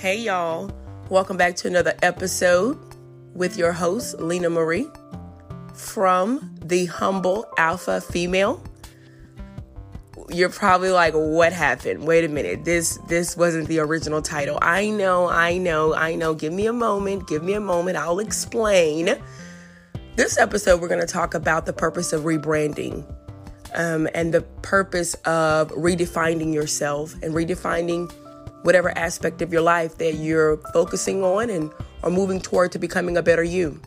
Hey, y'all. Welcome back to another episode with your host, Lena Marie, from the Humble Alpha Female. You're probably like, what happened? Wait a minute. This this wasn't the original title. I know, I know, I know. Give me a moment. Give me a moment. I'll explain. This episode, we're going to talk about the purpose of rebranding um, and the purpose of redefining yourself and redefining whatever aspect of your life that you're focusing on and are moving toward to becoming a better you.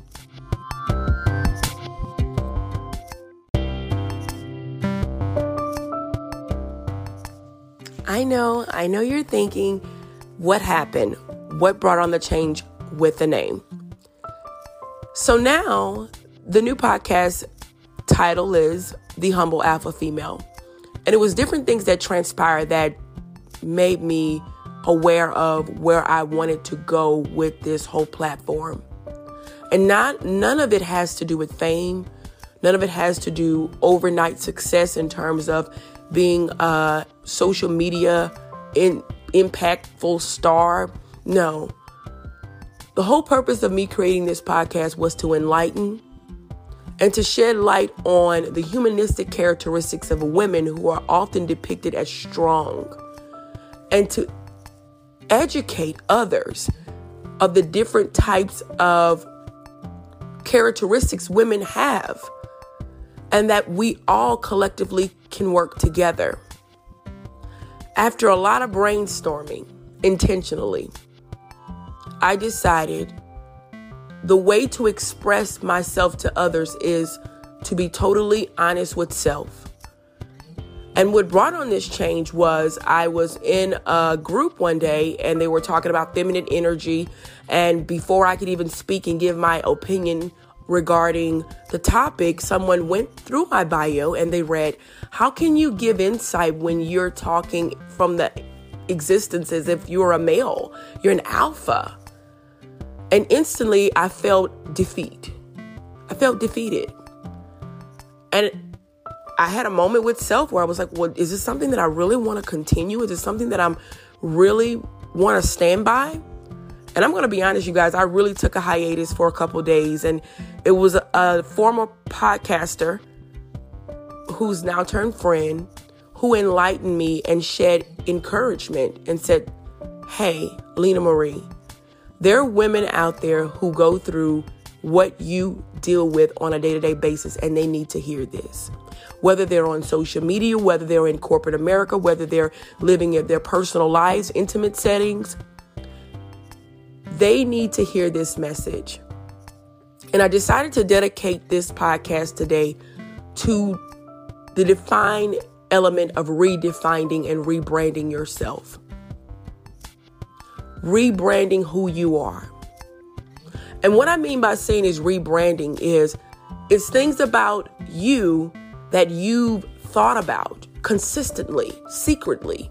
I know, I know you're thinking, what happened? What brought on the change with the name? So now the new podcast title is The Humble Alpha Female. And it was different things that transpired that made me aware of where I wanted to go with this whole platform. And not none of it has to do with fame. None of it has to do overnight success in terms of being a social media in impactful star. No. The whole purpose of me creating this podcast was to enlighten and to shed light on the humanistic characteristics of women who are often depicted as strong and to educate others of the different types of characteristics women have and that we all collectively can work together. After a lot of brainstorming intentionally, I decided the way to express myself to others is to be totally honest with self. And what brought on this change was I was in a group one day and they were talking about feminine energy. And before I could even speak and give my opinion regarding the topic, someone went through my bio and they read, How can you give insight when you're talking from the existence as if you're a male? You're an alpha. And instantly I felt defeat. I felt defeated. And I had a moment with self where I was like, well, is this something that I really want to continue? Is this something that I'm really want to stand by? And I'm going to be honest, you guys, I really took a hiatus for a couple days. And it was a, a former podcaster who's now turned friend who enlightened me and shed encouragement and said, Hey, Lena Marie, there are women out there who go through what you deal with on a day to day basis, and they need to hear this whether they're on social media, whether they're in corporate America, whether they're living in their personal lives, intimate settings. They need to hear this message. And I decided to dedicate this podcast today to the defined element of redefining and rebranding yourself. Rebranding who you are. And what I mean by saying is rebranding is it's things about you that you've thought about consistently, secretly,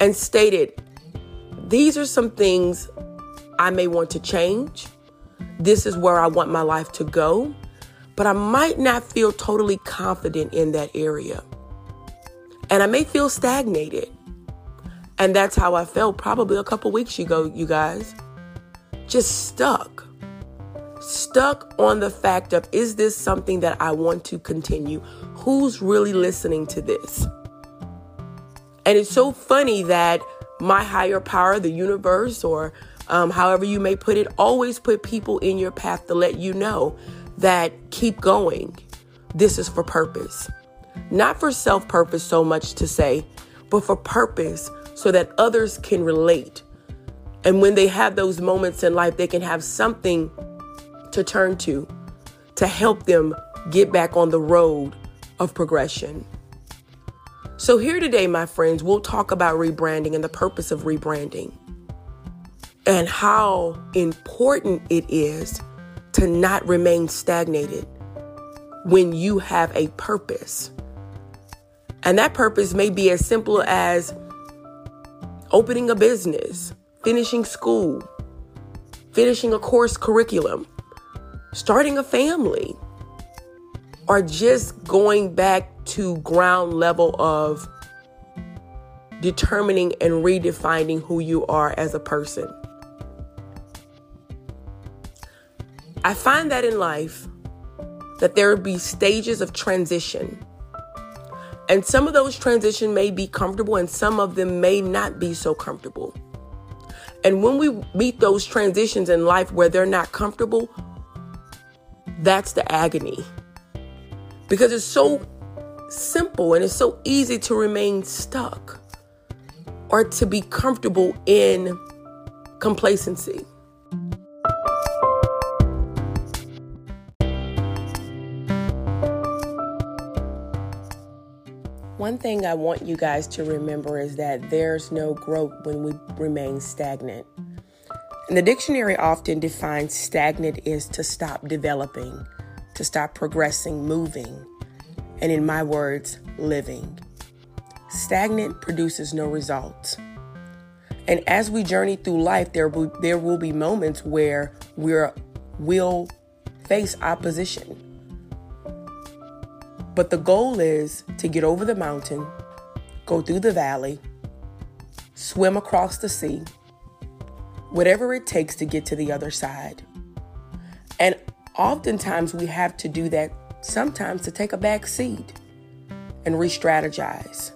and stated, These are some things I may want to change. This is where I want my life to go, but I might not feel totally confident in that area. And I may feel stagnated. And that's how I felt probably a couple weeks ago, you guys. Just stuck stuck on the fact of is this something that I want to continue? Who's really listening to this? And it's so funny that my higher power, the universe, or um, however you may put it, always put people in your path to let you know that keep going. This is for purpose. Not for self purpose so much to say, but for purpose so that others can relate. And when they have those moments in life, they can have something to turn to to help them get back on the road of progression. So, here today, my friends, we'll talk about rebranding and the purpose of rebranding and how important it is to not remain stagnated when you have a purpose. And that purpose may be as simple as opening a business, finishing school, finishing a course curriculum, starting a family, or just going back to ground level of determining and redefining who you are as a person. I find that in life that there will be stages of transition. And some of those transitions may be comfortable and some of them may not be so comfortable. And when we meet those transitions in life where they're not comfortable, that's the agony. Because it's so simple and it's so easy to remain stuck or to be comfortable in complacency. One thing I want you guys to remember is that there's no growth when we remain stagnant. And the dictionary often defines stagnant is to stop developing, to stop progressing, moving, and in my words, living. Stagnant produces no results. And as we journey through life, there will, there will be moments where we're, we'll face opposition. But the goal is to get over the mountain, go through the valley, swim across the sea, whatever it takes to get to the other side. And oftentimes we have to do that sometimes to take a back seat and re strategize.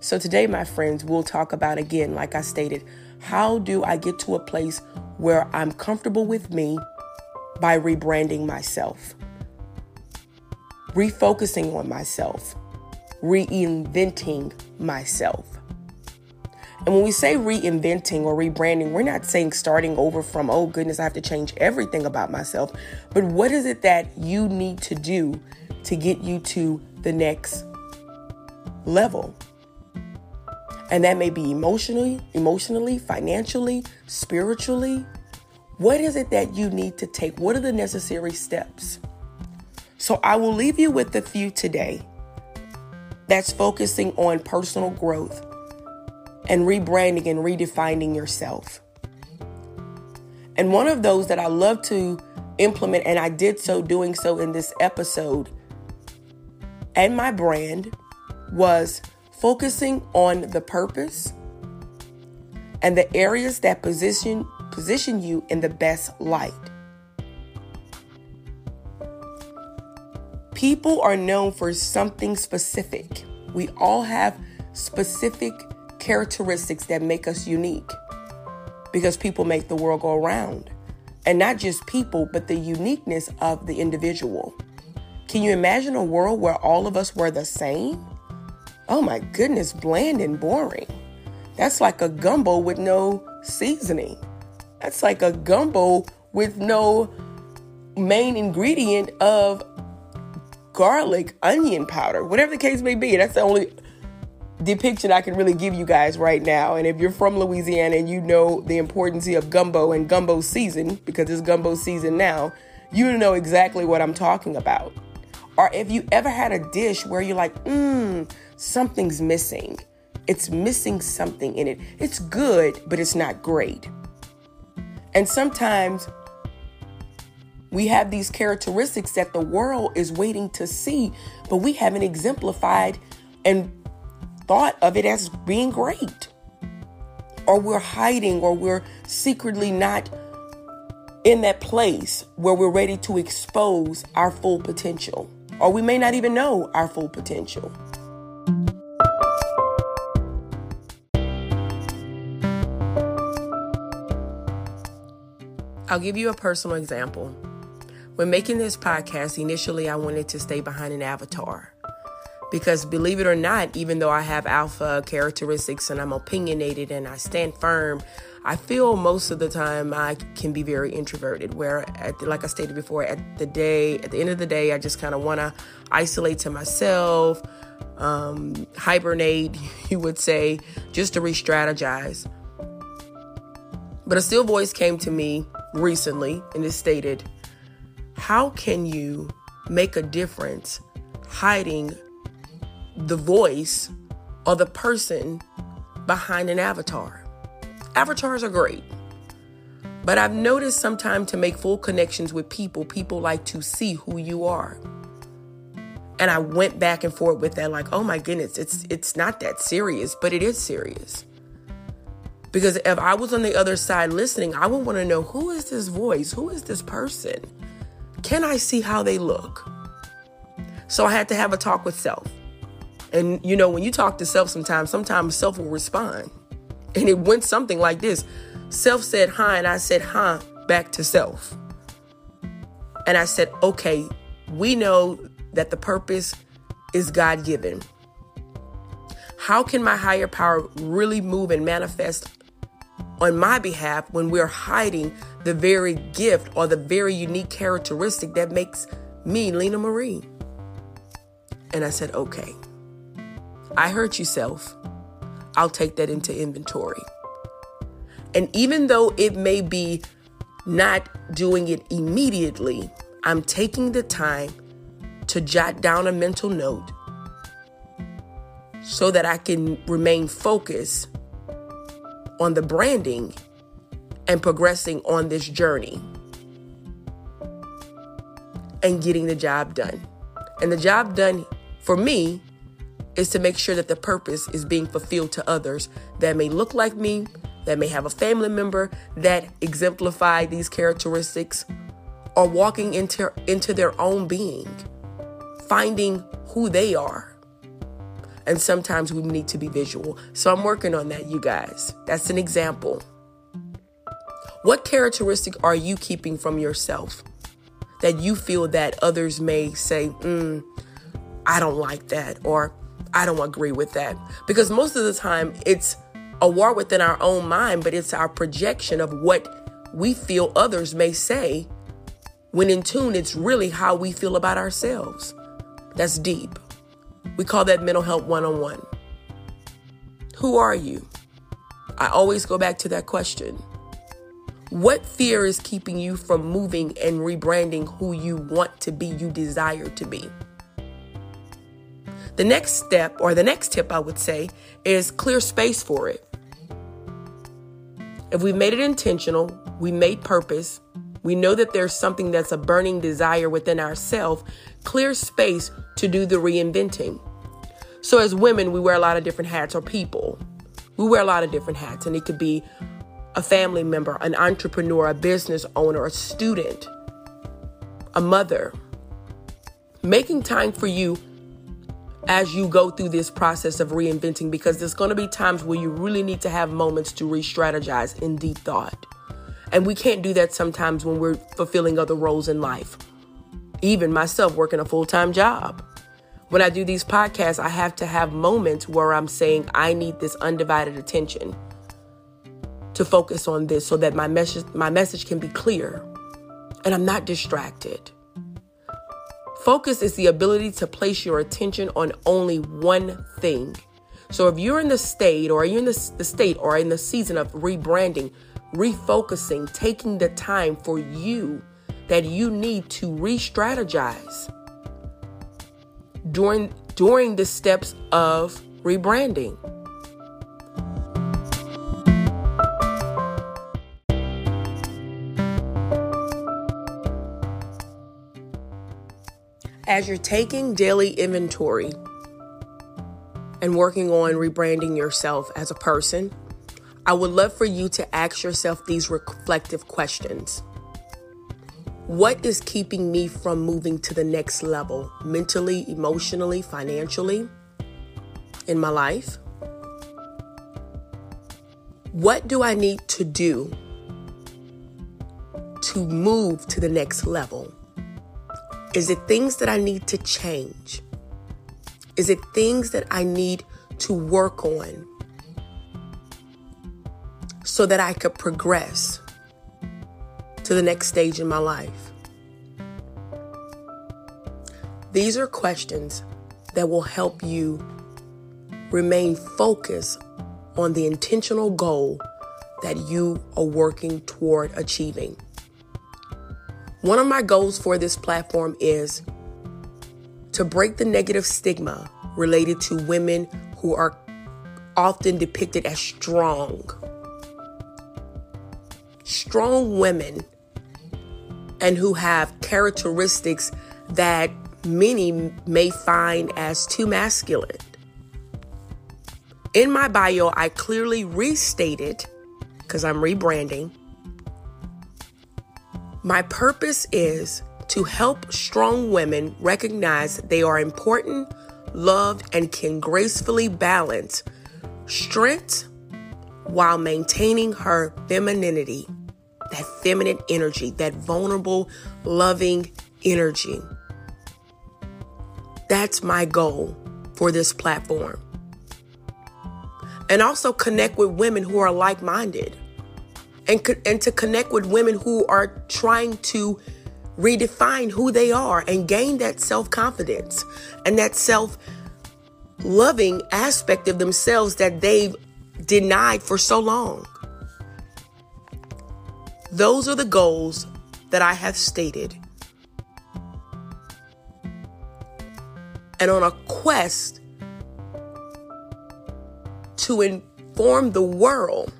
So, today, my friends, we'll talk about again, like I stated, how do I get to a place where I'm comfortable with me by rebranding myself, refocusing on myself, reinventing myself. And when we say reinventing or rebranding, we're not saying starting over from, oh goodness, I have to change everything about myself. But what is it that you need to do to get you to the next level? And that may be emotionally, emotionally, financially, spiritually. What is it that you need to take? What are the necessary steps? So I will leave you with a few today that's focusing on personal growth and rebranding and redefining yourself. And one of those that I love to implement, and I did so doing so in this episode, and my brand was focusing on the purpose and the areas that position position you in the best light. People are known for something specific. We all have specific characteristics that make us unique because people make the world go around. And not just people, but the uniqueness of the individual. Can you imagine a world where all of us were the same? Oh my goodness, bland and boring. That's like a gumbo with no seasoning. That's like a gumbo with no main ingredient of garlic, onion powder, whatever the case may be. That's the only depiction I can really give you guys right now. And if you're from Louisiana and you know the importance of gumbo and gumbo season, because it's gumbo season now, you know exactly what I'm talking about. Or if you ever had a dish where you're like, mmm, something's missing. It's missing something in it. It's good, but it's not great. And sometimes we have these characteristics that the world is waiting to see, but we haven't exemplified and thought of it as being great. Or we're hiding, or we're secretly not in that place where we're ready to expose our full potential. Or we may not even know our full potential. I'll give you a personal example. When making this podcast, initially I wanted to stay behind an avatar. Because believe it or not, even though I have alpha characteristics and I'm opinionated and I stand firm, I feel most of the time I can be very introverted. Where, the, like I stated before, at the day, at the end of the day, I just kind of want to isolate to myself, um, hibernate, you would say, just to re-strategize. But a still voice came to me recently and it stated, "How can you make a difference hiding?" The voice or the person behind an avatar. Avatars are great. But I've noticed sometimes to make full connections with people, people like to see who you are. And I went back and forth with that, like, oh my goodness, it's it's not that serious, but it is serious. Because if I was on the other side listening, I would want to know who is this voice? Who is this person? Can I see how they look? So I had to have a talk with self. And you know, when you talk to self sometimes, sometimes self will respond. And it went something like this Self said hi, and I said hi back to self. And I said, okay, we know that the purpose is God given. How can my higher power really move and manifest on my behalf when we're hiding the very gift or the very unique characteristic that makes me Lena Marie? And I said, okay. I hurt you, self. I'll take that into inventory. And even though it may be not doing it immediately, I'm taking the time to jot down a mental note so that I can remain focused on the branding and progressing on this journey and getting the job done. And the job done for me is to make sure that the purpose is being fulfilled to others that may look like me, that may have a family member that exemplify these characteristics, or walking into, into their own being, finding who they are. And sometimes we need to be visual. So I'm working on that, you guys. That's an example. What characteristic are you keeping from yourself that you feel that others may say, mm, I don't like that, or I don't agree with that? Because most of the time it's a war within our own mind, but it's our projection of what we feel others may say. When in tune, it's really how we feel about ourselves. That's deep. We call that mental health one on one. Who are you? I always go back to that question. What fear is keeping you from moving and rebranding who you want to be, you desire to be? The next step, or the next tip I would say, is clear space for it. If we made it intentional, we made purpose, we know that there's something that's a burning desire within ourselves, clear space to do the reinventing. So, as women, we wear a lot of different hats, or people. We wear a lot of different hats, and it could be a family member, an entrepreneur, a business owner, a student, a mother. Making time for you as you go through this process of reinventing because there's going to be times where you really need to have moments to re strategize in deep thought. And we can't do that sometimes when we're fulfilling other roles in life. Even myself working a full time job. When I do these podcasts, I have to have moments where I'm saying, I need this undivided attention to focus on this so that my message, my message can be clear and I'm not distracted. Focus is the ability to place your attention on only one thing. So if you're in the state or you're in the, the state or in the season of rebranding, refocusing, taking the time for you that you need to re-strategize during during the steps of rebranding. As you're taking daily inventory and working on rebranding yourself as a person, I would love for you to ask yourself these reflective questions. What is keeping me from moving to the next level mentally, emotionally, financially in my life? What do I need to do to move to the next level? Is it things that I need to change? Is it things that I need to work on so that I could progress to the next stage in my life? These are questions that will help you remain focused on the intentional goal that you are working toward achieving. One of my goals for this platform is to break the negative stigma related to women who are often depicted as strong. Strong women and who have characteristics that many may find as too masculine. In my bio, I clearly restated, because I'm rebranding, my purpose is to help strong women recognize they are important, loved, and can gracefully balance strength while maintaining her femininity, that feminine energy, that vulnerable, loving energy. That's my goal for this platform. And also connect with women who are like minded and, and to connect with women who are trying to redefine who they are and gain that self confidence and that self loving aspect of themselves that they've denied for so long. Those are the goals that I have stated and on a quest to inform the world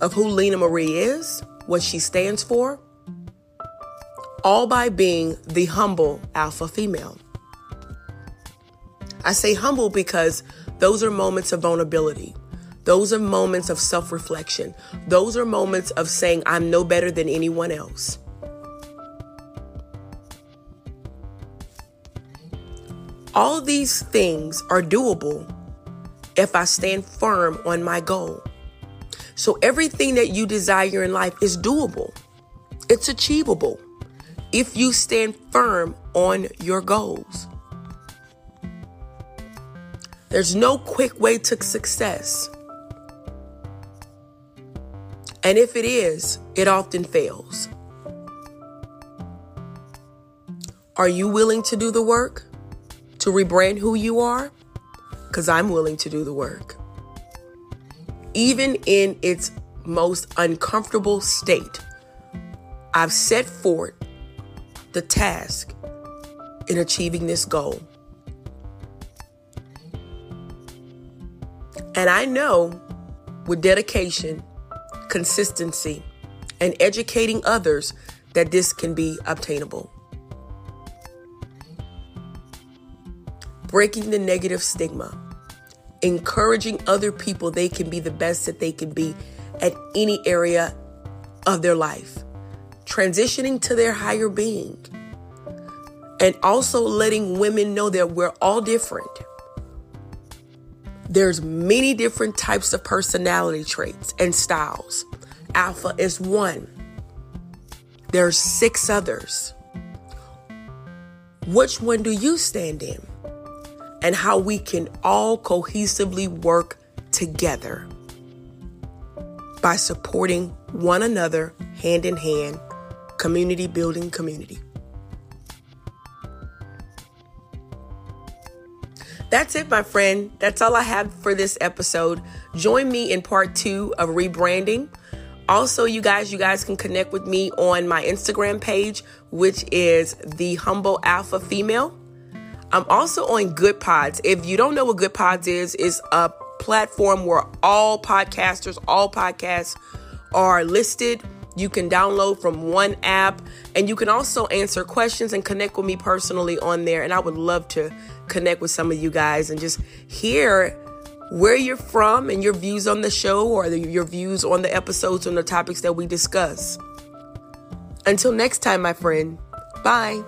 of who Lena Marie is, what she stands for, all by being the humble alpha female. I say humble because those are moments of vulnerability. Those are moments of self reflection. Those are moments of saying, I'm no better than anyone else. All these things are doable if I stand firm on my goal. So everything that you desire in life is doable. It's achievable if you stand firm on your goals. There's no quick way to success. And if it is, it often fails. Are you willing to do the work? to rebrand who you are? Because I'm willing to do the work. Even in its most uncomfortable state, I've set forth the task in achieving this goal. And I know with dedication, consistency, and educating others that this can be obtainable. breaking the negative stigma, encouraging other people they can be the best that they can be at any area of their life, transitioning to their higher being, and also letting women know that we're all different. There's many different types of personality traits and styles. Alpha is one. There's six others. Which one do you stand in? And how we can all cohesively work together by supporting one another hand in hand, community building community. That's it, my friend. That's all I have for this episode. Join me in part two of rebranding. Also, you guys, you guys can connect with me on my Instagram page, which is the humble alpha female. I'm also on Good Pods. If you don't know what Good Pods is, it's a platform where all podcasters, all podcasts are listed. You can download from one app and you can also answer questions and connect with me personally on there. And I would love to connect with some of you guys and just hear where you're from and your views on the show or your views on the episodes and the topics that we discuss. Until next time, my friend, bye.